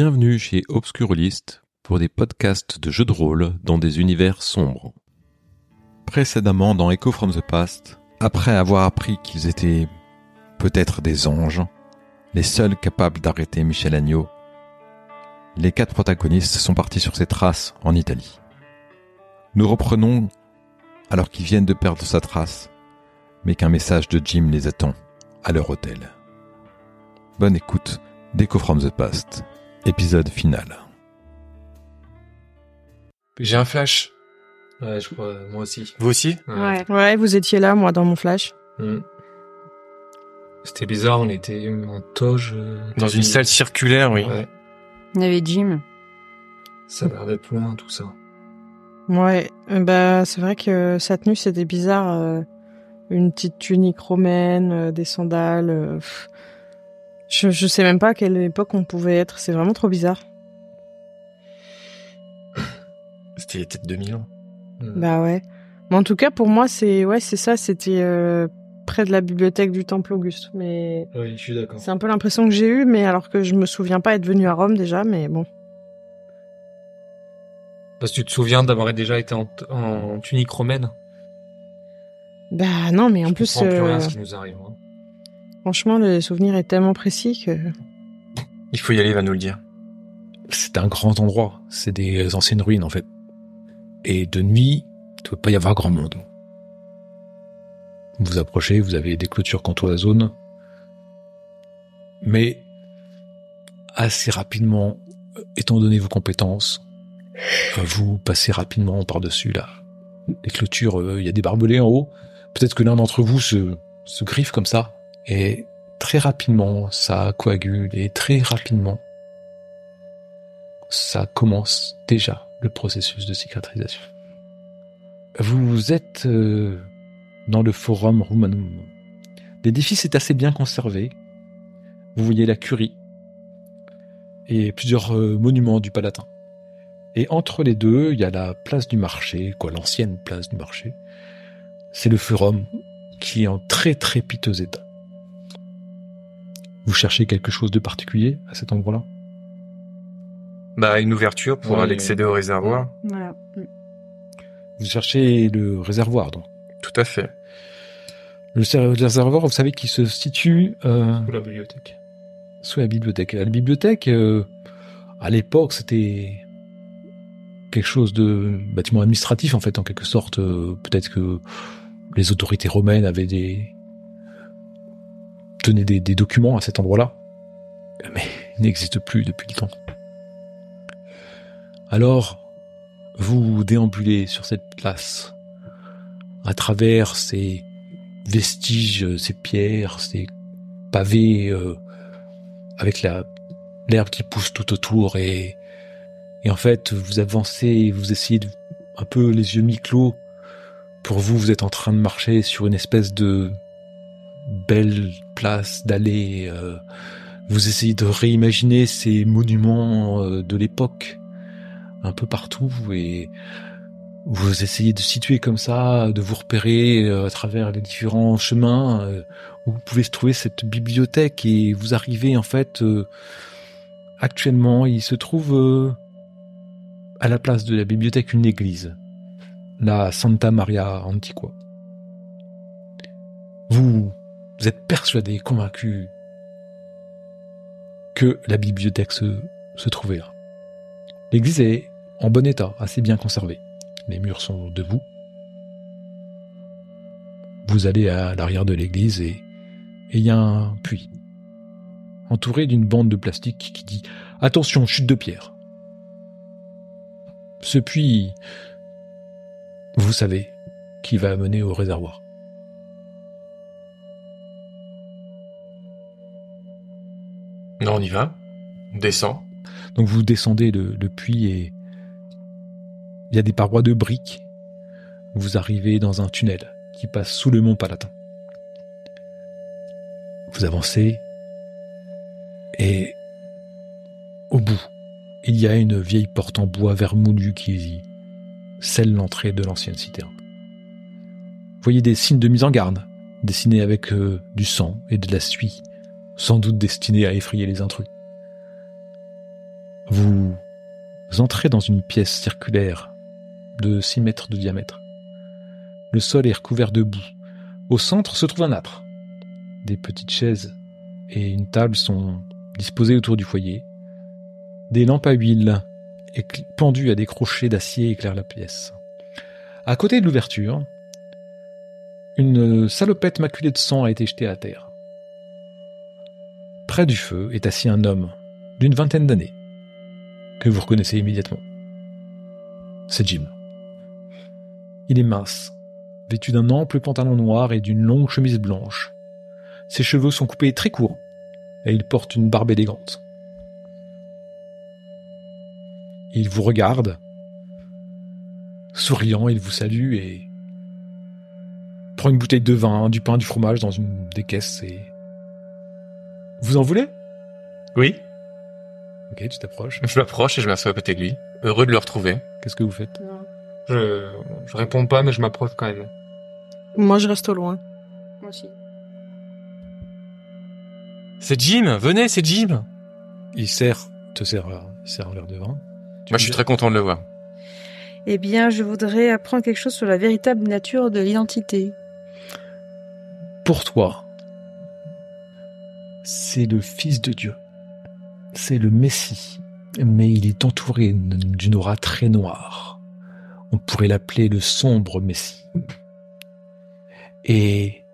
Bienvenue chez Obscurlist pour des podcasts de jeux de rôle dans des univers sombres. Précédemment dans Echo from the Past, après avoir appris qu'ils étaient peut-être des anges, les seuls capables d'arrêter Michel Agneau, les quatre protagonistes sont partis sur ses traces en Italie. Nous reprenons alors qu'ils viennent de perdre sa trace, mais qu'un message de Jim les attend à leur hôtel. Bonne écoute d'Echo from the Past, épisode final. J'ai un flash. Ouais, je crois, moi aussi. Vous aussi? Ouais. ouais, vous étiez là, moi, dans mon flash. Hmm. C'était bizarre, on était en toge. euh, Dans une salle circulaire, oui. Ouais, Il y avait Jim. ça a l'air d'être loin, tout ça. Ouais, euh, bah c'est vrai que sa tenue c'était bizarre. euh, une petite tunique romaine, euh, des sandales. euh, pff. Je, je sais même pas à quelle époque on pouvait être. C'est vraiment trop bizarre. C'était peut-être 2000 ans. Hmm. Bah ouais. Mais en tout cas pour moi c'est ouais c'est ça. C'était euh, près de la bibliothèque du Temple Auguste. Mais Oui, je suis d'accord. c'est un peu l'impression que j'ai eue. Mais alors que je me souviens pas être venue à Rome déjà. Mais bon. Parce que tu te souviens d'avoir déjà été en, en tunique romaine? Bah non mais en Je plus comprends plus rien euh, ce qui nous arrive. hein. Franchement le souvenir est tellement précis que. Il faut y aller, il va nous le dire. C'est un grand endroit. C'est des anciennes ruines, en fait. Et de nuit, il ne doit pas y avoir grand monde. Vous vous approchez, vous avez des clôtures qui entourent la zone. Mais, assez rapidement, étant donné vos compétences, euh, vous passez rapidement par-dessus là. Les clôtures, euh, il y a des barbelés en haut. Peut-être que l'un d'entre vous se, se griffe comme ça. Et très rapidement, ça coagule. Et très rapidement, ça commence déjà le processus de cicatrisation. Vous êtes euh, dans le Forum Romanum. L'édifice est assez bien conservé. Vous voyez la curie et plusieurs euh, monuments du Palatin. Et entre les deux, il y a la place du marché, quoi, l'ancienne place du marché. C'est le Forum qui est en très très piteux état. Vous cherchez quelque chose de particulier à cet endroit-là? Bah, une ouverture pour Ouais. aller accéder au réservoir. Voilà. Vous cherchez le réservoir, donc. Tout à fait. Le ser- le réservoir, vous savez, qui se situe euh, Ou la bibliothèque. sous la bibliothèque. La bibliothèque, euh, à l'époque, c'était quelque chose de bâtiment administratif, en fait, en quelque sorte. Euh, Peut-être que les autorités romaines avaient des des, des documents à cet endroit-là, mais il n'existe plus depuis le temps. Alors, vous déambulez sur cette place à travers ces vestiges, ces pierres, ces pavés euh, avec la l'herbe qui pousse tout autour et et en fait vous avancez, vous essayez de, un peu les yeux mi-clos. Pour vous, vous êtes en train de marcher sur une espèce de belle place d'allée. euh, vous essayez de réimaginer ces monuments euh, de l'époque un peu partout et vous essayez de situer comme ça, de vous repérer euh, à travers les différents chemins où vous pouvez se trouver cette bibliothèque et vous arrivez en fait actuellement il se trouve à la place de la bibliothèque une église, la Santa Maria Antiqua. Vous, vous êtes persuadé, convaincu que la bibliothèque se, trouvait là. L'église est en bon état, assez bien conservée. Les murs sont debout. Vous allez à l'arrière de l'église et et il y a un puits, entouré d'une bande de plastique qui dit ⁇ Attention, chute de pierre !⁇ Ce puits, vous savez, qui va mener au réservoir. Non, on y va. On descend. Donc vous descendez le, puits et il y a des parois de briques. Vous arrivez dans un tunnel qui passe sous le mont Palatin. Vous avancez et au bout, il y a une vieille porte en bois vermoulu qui scelle l'entrée de l'ancienne citerne. Vous voyez des signes de mise en garde, dessinés avec euh, du sang et de la suie, sans doute destinés à effrayer les intrus. Vous entrez dans une pièce circulaire de 6 mètres de diamètre. Le sol est recouvert de boue. Au centre se trouve un âtre. Des petites chaises et une table sont disposées autour du foyer. Des lampes à huile pendues à des crochets d'acier éclairent la pièce. À côté de l'ouverture, une salopette maculée de sang a été jetée à terre. Près du feu est assis un homme d'une vingtaine d'années, que vous reconnaissez immédiatement. C'est Jim. Il est mince, vêtu d'un ample pantalon noir et d'une longue chemise blanche. Ses cheveux sont coupés très courts, et il porte une barbe élégante. Il vous regarde, souriant, il vous salue et prend une bouteille de vin, du pain, du fromage dans une des caisses et... Vous en voulez? Oui. Ok, tu t'approches. Je m'approche et je m'assois à côté de lui. Heureux de le retrouver. Qu'est-ce que vous faites? Je, je réponds pas, mais je m'approche quand même. Moi, je reste au loin. Moi aussi. C'est Jim, venez, c'est Jim. Il sert, te sert, sert un verre de vin. Tu Moi, je suis très content de le voir. Eh bien, je voudrais apprendre quelque chose sur la véritable nature de l'identité. Pour toi, c'est le Fils de Dieu. C'est le Messie. Mais il est entouré d'une aura très noire. On pourrait l'appeler le sombre Messie. Et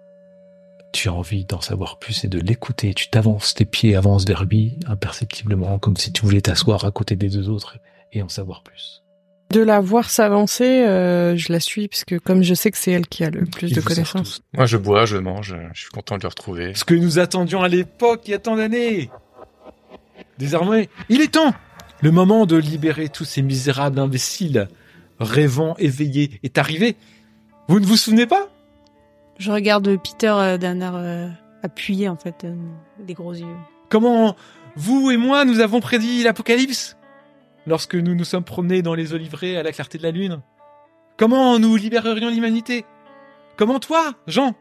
tu as envie d'en savoir plus et de l'écouter. Tu t'avances, tes pieds avancent vers lui imperceptiblement, comme si tu voulais t'asseoir à côté des deux autres et en savoir plus. De la voir s'avancer, euh, je la suis parce que comme je sais que c'est elle qui a le plus de connaissances. Moi, je bois, je mange. Je suis content de le retrouver. Ce que nous attendions à l'époque, il y a tant d'années. Désormais, il est temps. Le moment de libérer tous ces misérables imbéciles, rêvant éveillés, est arrivé. Vous ne vous souvenez pas? Je regarde Peter euh, d'un air euh, appuyé, en fait, euh, des gros yeux. Comment vous et moi nous avons prédit l'apocalypse? Lorsque nous nous sommes promenés dans les oliveraies à la clarté de la lune Comment nous libérerions l'humanité? Comment toi, Jean?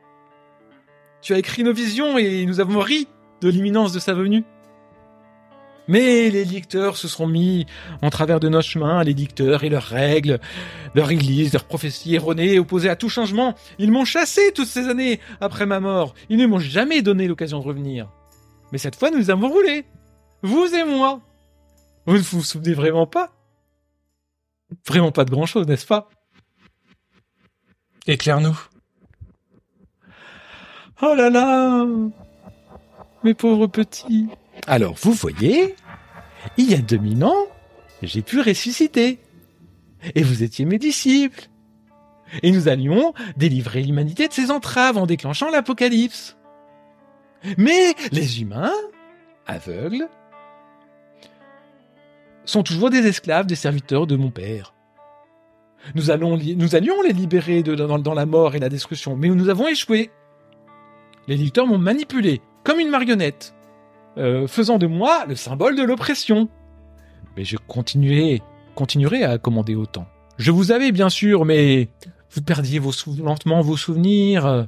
Tu as écrit nos visions et nous avons ri de l'imminence de sa venue. Mais les lecteurs se sont mis en travers de notre chemin, les dicteurs et leurs règles, leur église, leurs prophéties erronées, opposées à tout changement. Ils m'ont chassé toutes ces années après ma mort. Ils ne m'ont jamais donné l'occasion de revenir. Mais cette fois, nous avons roulé. Vous et moi. Vous ne vous souvenez vraiment pas? Vraiment pas de grand chose, n'est-ce pas? Éclaire-nous. Oh là là Mes pauvres petits. Alors, vous voyez, il y a 2000 ans, j'ai pu ressusciter. Et vous étiez mes disciples. Et nous allions délivrer l'humanité de ses entraves en déclenchant l'apocalypse. Mais les humains, aveugles, sont toujours des esclaves, des serviteurs de mon père. Nous, allions les libérer dans, la mort et la destruction, mais nous avons échoué. Les lecteurs m'ont manipulé, comme une marionnette, euh, faisant de moi le symbole de l'oppression. Mais je continuais, continuerai à commander autant. Je vous avais bien sûr, mais vous perdiez vos lentement vos souvenirs, euh,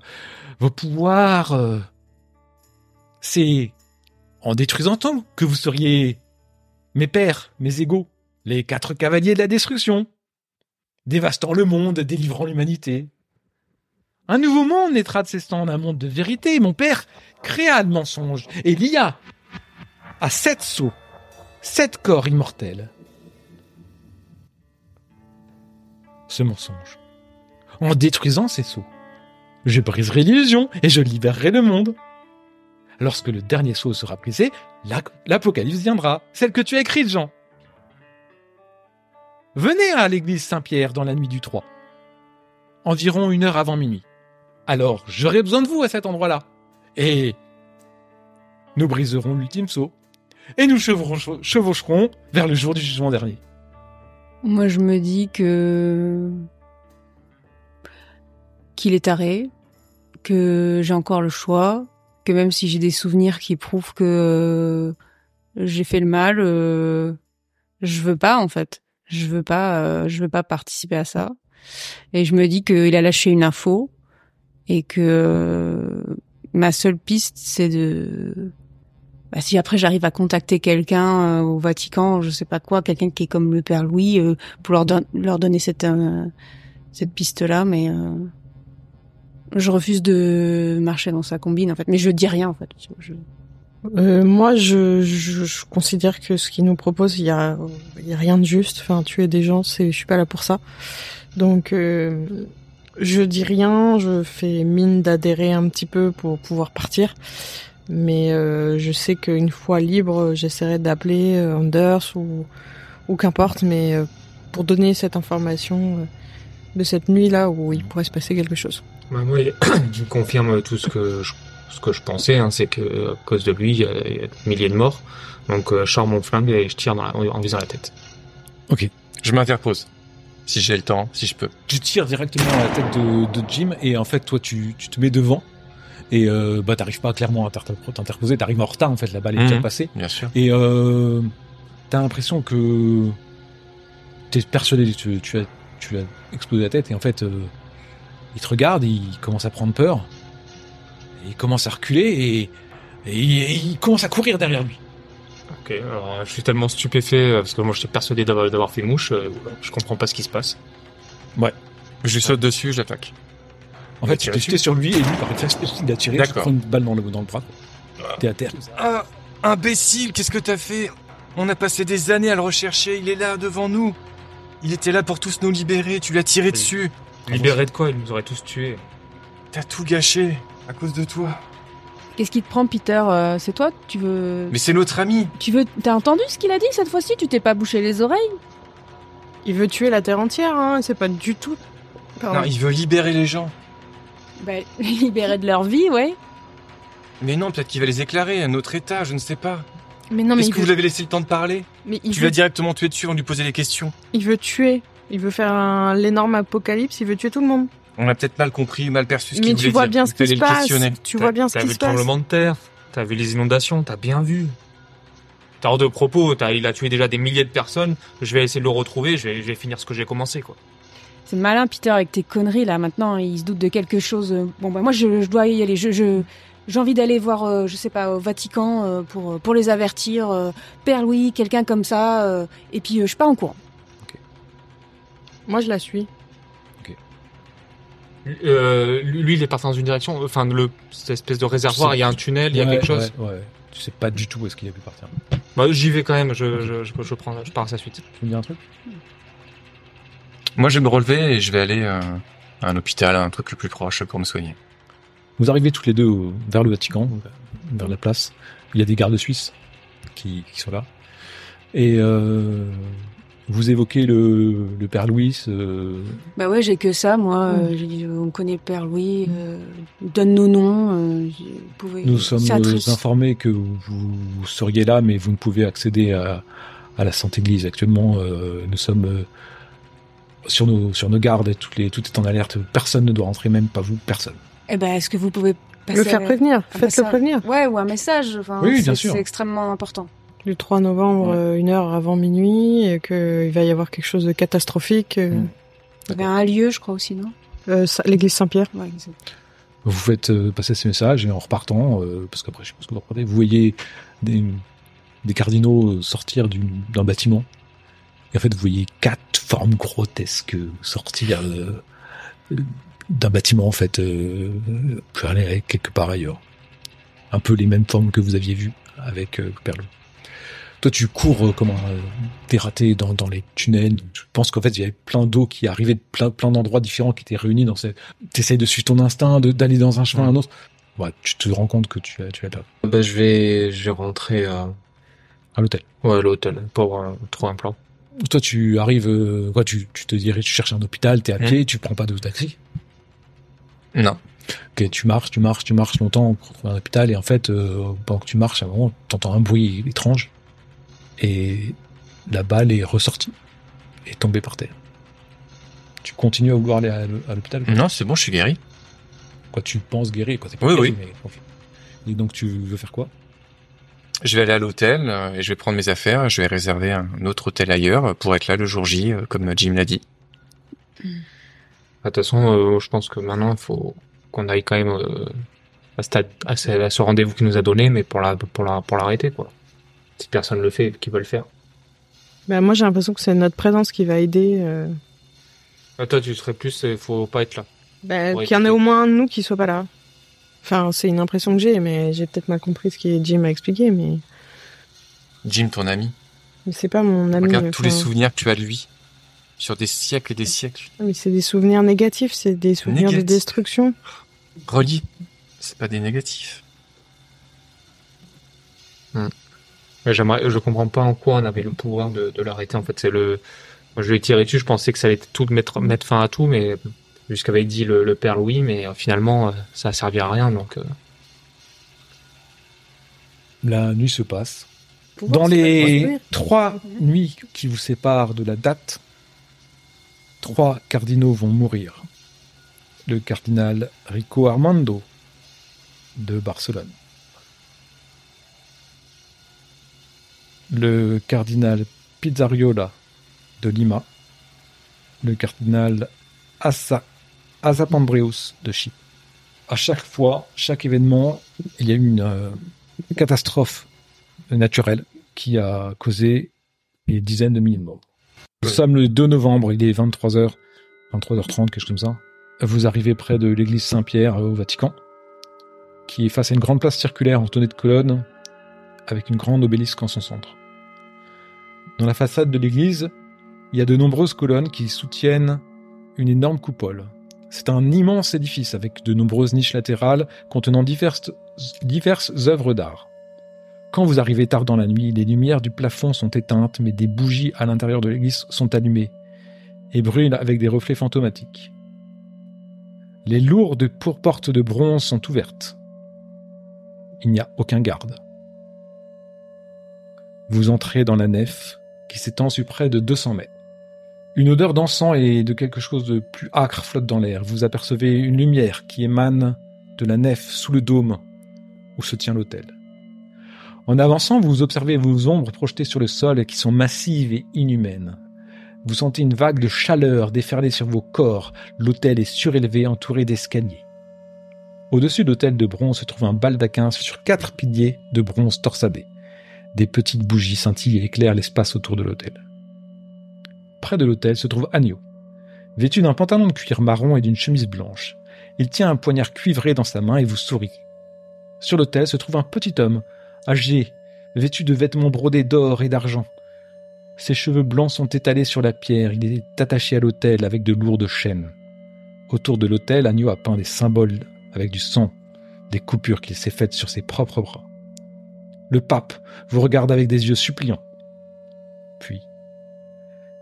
vos pouvoirs. euh. C'est en détruisant tout que vous seriez mes pères, mes égaux, les quatre cavaliers de la destruction, dévastant le monde, délivrant l'humanité. Un nouveau monde naîtra de ces stands, un monde de vérité. Mon père créa le mensonge et lia à sept sceaux, sept corps immortels. Ce mensonge. En détruisant ces sceaux, je briserai l'illusion et je libérerai le monde. Lorsque le dernier sceau sera brisé, l'apocalypse viendra, celle que tu as écrite, Jean. Venez à l'église Saint-Pierre dans la nuit du 3. Environ une heure avant minuit. Alors, j'aurai besoin de vous à cet endroit-là. Et nous briserons l'ultime sceau. Et nous chevaucherons vers le jour du jugement dernier. Moi, je me dis que qu'il est taré, que j'ai encore le choix, que même si j'ai des souvenirs qui prouvent que euh, j'ai fait le mal, euh, je veux pas en fait. Je veux pas, euh, je veux pas participer à ça. Et je me dis qu'il a lâché une info et que ma seule piste c'est de bah, si après j'arrive à contacter quelqu'un au Vatican, je sais pas quoi, quelqu'un qui est comme le Père Louis, euh, pour leur, don- leur donner cette euh, cette piste-là, mais euh, je refuse de marcher dans sa combine en fait. Mais je dis rien en fait. Euh, moi, je, considère que ce qu'il nous propose, il y a, y a rien de juste. Enfin, tuer des gens, c'est, je suis pas là pour ça. Donc, euh, je dis rien. Je fais mine d'adhérer un petit peu pour pouvoir partir. Mais euh, je sais qu'une fois libre, j'essaierai d'appeler Anders ou, ou qu'importe, mais pour donner cette information de cette nuit-là où il pourrait se passer quelque chose. Bah, moi, me confirme tout ce que je, ce que je pensais, hein, c'est que à cause de lui, il y, a, il y a des milliers de morts. Donc, euh, je sors mon flingue et je tire dans la- en visant la tête. Je m'interpose. Si j'ai le temps, si je peux. Tu tires directement à la tête de, de Jim et en fait toi tu, tu te mets devant et euh, bah t'arrives pas clairement à t'inter- t'interposer, t'arrives en retard en fait, la balle est déjà Mhm. passée Bien sûr. et euh, t'as l'impression que t'es persuadé que tu, tu as tu as explosé la tête et en fait euh, il te regarde, il commence à prendre peur, et il commence à reculer et, et il, et il commence à courir derrière lui. Ok, alors je suis tellement stupéfait euh, parce que moi j'étais persuadé d'avoir d'avoir fait mouche, euh, je comprends pas ce qui se passe. Je lui saute dessus, je l'attaque. En fait, tu t'es jeté sur lui et lui par réflexe il a tiré, tu prends une balle dans le dans le bras. T'es à terre. Ah, imbécile, qu'est-ce que t'as fait? On a passé des années à le rechercher, il est là devant nous. Il était là pour tous nous libérer, tu l'as tiré Oui. dessus. Libéré de quoi Ils nous auraient tous tués. T'as tout gâché à cause de toi. Qu'est-ce qui te prend, Peter Euh, C'est toi Tu veux Mais c'est notre ami. Tu veux T'as entendu ce qu'il a dit cette fois-ci Tu t'es pas bouché les oreilles? Il veut tuer la terre entière, hein. C'est pas du tout. Pardon. Non, il veut libérer les gens. Bah, libérés de leur vie, ouais. Mais non, peut-être qu'il va les éclairer, un autre état, je ne sais pas. Mais non, mais Est-ce que veut, vous l'avez laissé le temps de parler? Mais il Tu veut l'as directement tué dessus, on lui posait des questions. Il veut tuer. Il veut faire un, l'énorme apocalypse. Il veut tuer tout le monde. On a peut-être mal compris, mal perçu ce qu'il Mais voulait tu vois dire. bien ce qui se le passe. Tu vois bien ce T'as qui vu se le passe. tremblement de terre, t'as vu les inondations, t'as bien vu. T'as hors de propos, t'as, il a tué déjà des milliers de personnes. Je vais essayer de le retrouver, je vais, je vais finir ce que j'ai commencé, quoi. C'est malin, Peter, avec tes conneries là. Maintenant, il se doute de quelque chose. Bon, bah moi, je, je dois y aller. Je, je, j'ai envie d'aller voir, euh, je sais pas, au Vatican euh, pour pour les avertir. euh, Père Louis, quelqu'un comme ça. euh, et puis, euh, je pars en courant. Moi, je la suis. Euh, lui, il est parti dans une direction, enfin, le, cette espèce de réservoir, il y a un tunnel, il y a quelque chose. Ouais, ouais. Tu sais pas du tout où est-ce qu'il a pu partir. Bah, j'y vais quand même, je, je, je, je prends, je pars à sa suite. Tu me dis un truc? Moi, je vais me relever et je vais aller euh, à un hôpital, à un truc le plus proche pour me soigner. Vous arrivez tous les deux au- vers le Vatican, vers la place. Il y a des gardes suisses qui, qui sont là. Et euh, vous évoquez le, le père Louis. euh, Bah ouais, j'ai que ça, moi. euh, dit, euh, on connaît Père Louis. euh, donne nos noms. euh, pouvez. nous sommes euh, informés que vous, vous seriez là, mais vous ne pouvez accéder à, à la Sainte Église. Actuellement, euh, nous sommes euh, sur nos sur nos gardes. et Toutes les, tout est en alerte. Personne ne doit rentrer, même pas vous, personne. Eh ben, est-ce que vous pouvez passer Le faire à- prévenir. Faites-le message prévenir. Ouais, ou un message. Enfin, Oui, bien sûr. C'est extrêmement important. Du 3 novembre, Ouais. euh, une heure avant minuit, et qu'il va y avoir quelque chose de catastrophique. euh, Mm. Il y avait un lieu, je crois aussi, non? Euh, l'église Saint-Pierre. Ouais, Vous faites euh, passer ces messages et en repartant, euh, parce qu'après je pense que vous repartez, vous voyez des, des cardinaux sortir d'un bâtiment. Et en fait, vous voyez quatre formes grotesques sortir euh, d'un bâtiment, en fait, euh, pour aller quelque part ailleurs. Un peu les mêmes formes que vous aviez vues avec euh, Perlou. Toi, tu cours euh, comme un euh, dératé dans, dans les tunnels. Je pense qu'en fait, il y avait plein d'eau qui arrivait de plein, plein d'endroits différents qui étaient réunis dans cette... T'essayes de suivre ton instinct, de- d'aller dans un chemin, un autre. Tu te rends compte que tu, es là, Bah, je vais, je vais rentrer à, à l'hôtel. ouais, à l'hôtel pour euh, trouver un plan. Toi, tu arrives, euh, quoi, tu, tu te dirais, tu cherches un hôpital, t'es à pied, tu prends pas de taxi? Non. Ok, tu marches, tu marches, tu marches longtemps pour trouver un hôpital, et en fait, euh, pendant que tu marches, à un moment, t'entends un bruit étrange, et la balle est ressortie, et tombée par terre. Tu continues à vouloir aller à, l'h- à l'hôpital Non, c'est bon, je suis guéri. Quoi, tu penses guéri, quoi, t'es pas Oui, guéri, oui. mais ok. Et donc, tu veux faire quoi? Je vais aller à l'hôtel euh, et je vais prendre mes affaires. Je vais réserver un autre hôtel ailleurs euh, pour être là le jour J, comme Jim l'a dit. De toute façon, euh, je pense que maintenant, il faut qu'on aille quand même euh, à, ce- à ce à ce rendez-vous qu'il nous a donné, mais pour la, pour la, pour l'arrêter, quoi. Si personne le fait, qui veut le faire. Bah, moi, j'ai l'impression que c'est notre présence qui va aider. euh, Ah, toi, tu serais plus, il faut pas être là. Ouais, qu'il y en ait au moins un de nous qui soit pas là. Enfin, c'est une impression que j'ai, mais j'ai peut-être mal compris ce que Jim a expliqué, mais, Jim, ton ami, mais c'est pas mon ami. regarde tous les souvenirs que tu as de lui. Sur des siècles et des siècles. Mais c'est des souvenirs négatifs, c'est des souvenirs de destruction. Relis. C'est pas des négatifs. Mais j'aimerais, je comprends pas en quoi on avait le pouvoir de, de l'arrêter. En fait, c'est le, moi, je l'ai tiré dessus. Je pensais que ça allait tout mettre, mettre fin à tout, mais jusqu'avait dit le, le père Louis, mais euh, finalement, euh, ça a servi à rien. Donc, euh, La nuit se passe. Pouvoir, Dans les trois nuits qui vous séparent de la date, trois cardinaux vont mourir. Le cardinal Rico Armando de Barcelone. Le cardinal Pizzariola de Lima. Le cardinal Assa, Azapandreus de Chypre. À chaque fois, chaque événement, il y a eu une euh, catastrophe naturelle qui a causé des dizaines de milliers de morts. Nous sommes le 2 novembre, il est 23h, 23h30, quelque chose comme ça. Vous arrivez près de l'église Saint-Pierre euh, au Vatican, qui est face à une grande place circulaire entourée de colonnes, avec une grande obélisque en son centre. Dans la façade de l'église, il y a de nombreuses colonnes qui soutiennent une énorme coupole. C'est un immense édifice avec de nombreuses niches latérales contenant diverses, diverses œuvres d'art. Quand vous arrivez tard dans la nuit, les lumières du plafond sont éteintes, mais des bougies à l'intérieur de l'église sont allumées et brûlent avec des reflets fantomatiques. Les lourdes pour- portes de bronze sont ouvertes. Il n'y a aucun garde. Vous entrez dans la nef, qui s'étend sur près de 200 mètres. Une odeur d'encens et de quelque chose de plus âcre flotte dans l'air. Vous apercevez une lumière qui émane de la nef sous le dôme où se tient l'autel. En avançant, vous observez vos ombres projetées sur le sol qui sont massives et inhumaines. Vous sentez une vague de chaleur déferler sur vos corps. L'autel est surélevé, entouré d'escaliers. Au-dessus de l'autel de bronze se trouve un baldaquin sur quatre piliers de bronze torsadés. Des petites bougies scintillent et éclairent l'espace autour de l'autel. Près de l'autel se trouve Agneau. Vêtu d'un pantalon de cuir marron et d'une chemise blanche, il tient un poignard cuivré dans sa main et vous sourit. Sur l'autel se trouve un petit homme, âgé, vêtu de vêtements brodés d'or et d'argent. Ses cheveux blancs sont étalés sur la pierre, il est attaché à l'autel avec de lourdes chaînes. Autour de l'autel, Agneau a peint des symboles avec du sang, des coupures qu'il s'est faites sur ses propres bras. Le pape vous regarde avec des yeux suppliants. Puis,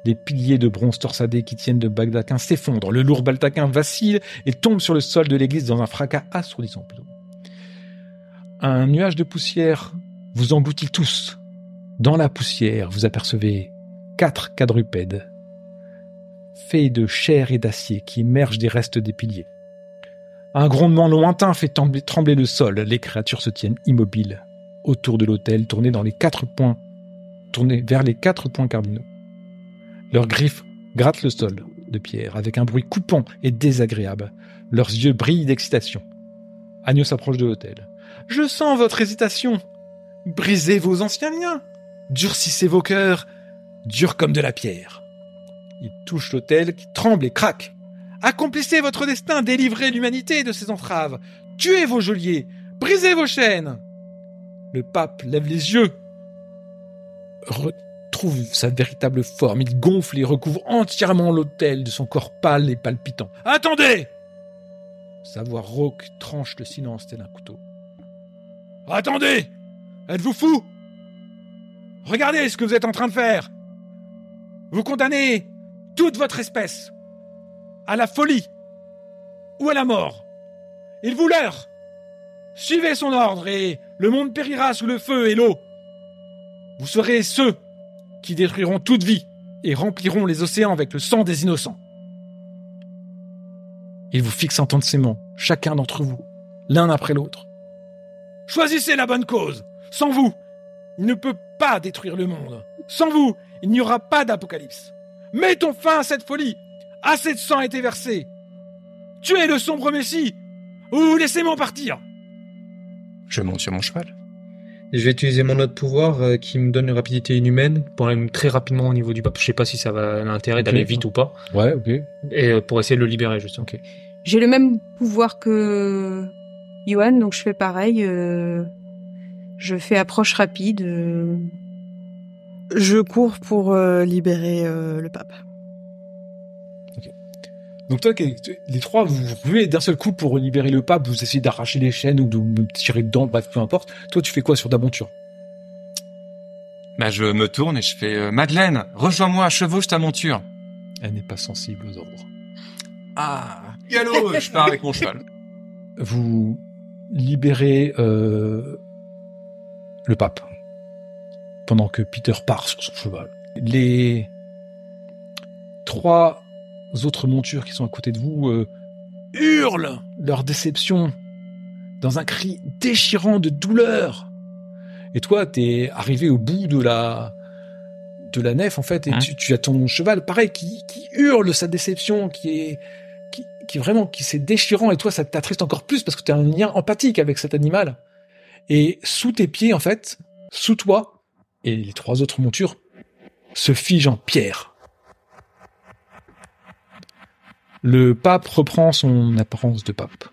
les piliers de bronze torsadés qui tiennent le baldaquin s'effondrent, le lourd baldaquin vacille et tombe sur le sol de l'église dans un fracas assourdissant. Un nuage de poussière vous engloutit tous. Dans la poussière, vous apercevez quatre quadrupèdes, faits de chair et d'acier qui émergent des restes des piliers. Un grondement lointain fait trembler, le sol. Les créatures se tiennent immobiles autour de l'autel, tournées dans les quatre points, tournées vers les quatre points cardinaux. Leurs griffes grattent le sol de pierre avec un bruit coupant et désagréable. Leurs yeux brillent d'excitation. Agneau s'approche de l'autel. Je sens votre hésitation. Brisez vos anciens liens. Durcissez vos cœurs, durs comme de la pierre. Il touche l'autel qui tremble et craque. Accomplissez votre destin, délivrez l'humanité de ses entraves. Tuez vos geôliers, brisez vos chaînes. Le pape lève les yeux, retrouve sa véritable forme. Il gonfle et recouvre entièrement l'autel de son corps pâle et palpitant. Attendez Sa voix rauque tranche le silence tel un couteau. Attendez Êtes-vous fou? Regardez ce que vous êtes en train de faire Vous condamnez toute votre espèce à la folie ou à la mort. Il vous leurre Suivez son ordre et le monde périra sous le feu et l'eau. Vous serez ceux qui détruiront toute vie et rempliront les océans avec le sang des innocents. Il vous fixe intensément, chacun d'entre vous, l'un après l'autre. Choisissez la bonne cause. Sans vous, il ne peut pas détruire le monde. Sans vous, il n'y aura pas d'apocalypse. Mettons fin à cette folie. Assez de sang a été versé. Tuez le sombre Messie ou laissez-moi partir. Je monte sur mon cheval. Je vais utiliser mon autre pouvoir euh, qui me donne une rapidité inhumaine pour aller très rapidement au niveau du pape. Je sais pas si ça va l'intérêt d'aller vite ou pas. Ouais, ok. Et euh, pour essayer de le libérer, justement. Ok. J'ai le même pouvoir que Johan, donc je fais pareil. euh, je fais approche rapide. euh, Je cours pour euh, libérer euh, le pape. Donc toi, les trois, vous vous ruez d'un seul coup pour libérer le pape, vous essayez d'arracher les chaînes ou de me tirer dedans, bref, peu importe. Toi, tu fais quoi sur ta monture? Bah, je me tourne et je fais euh, Madeleine, rejoins-moi, chevauche ta monture. Elle n'est pas sensible aux ordres. Ah, galop, je pars avec mon cheval. Vous libérez euh, le pape pendant que Peter part sur son cheval. Les trois autres montures qui sont à côté de vous euh, hurlent leur déception dans un cri déchirant de douleur. Et toi, t'es arrivé au bout de la de la nef en fait, et Hein tu, tu as ton cheval pareil qui, qui hurle sa déception, qui est qui, qui vraiment qui c'est déchirant et toi ça t'attriste encore plus parce que tu as un lien empathique avec cet animal. Et sous tes pieds en fait, sous toi et les trois autres montures se figent en pierre. Le pape reprend son apparence de pape.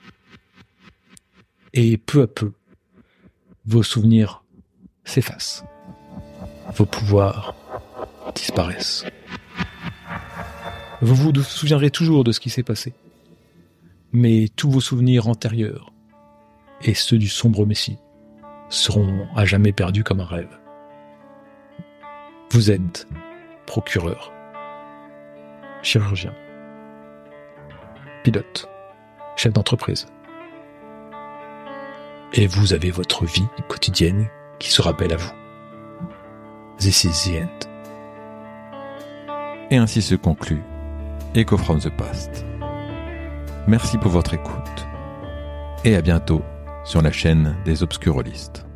Et peu à peu, vos souvenirs s'effacent. Vos pouvoirs disparaissent. Vous vous souviendrez toujours de ce qui s'est passé. Mais tous vos souvenirs antérieurs et ceux du sombre Messie seront à jamais perdus comme un rêve. Vous êtes procureur, chirurgien, pilote, chef d'entreprise. Et vous avez votre vie quotidienne qui se rappelle à vous. This is the end. Et ainsi se conclut Echo from the Past. Merci pour votre écoute et à bientôt sur la chaîne des Obscurolistes.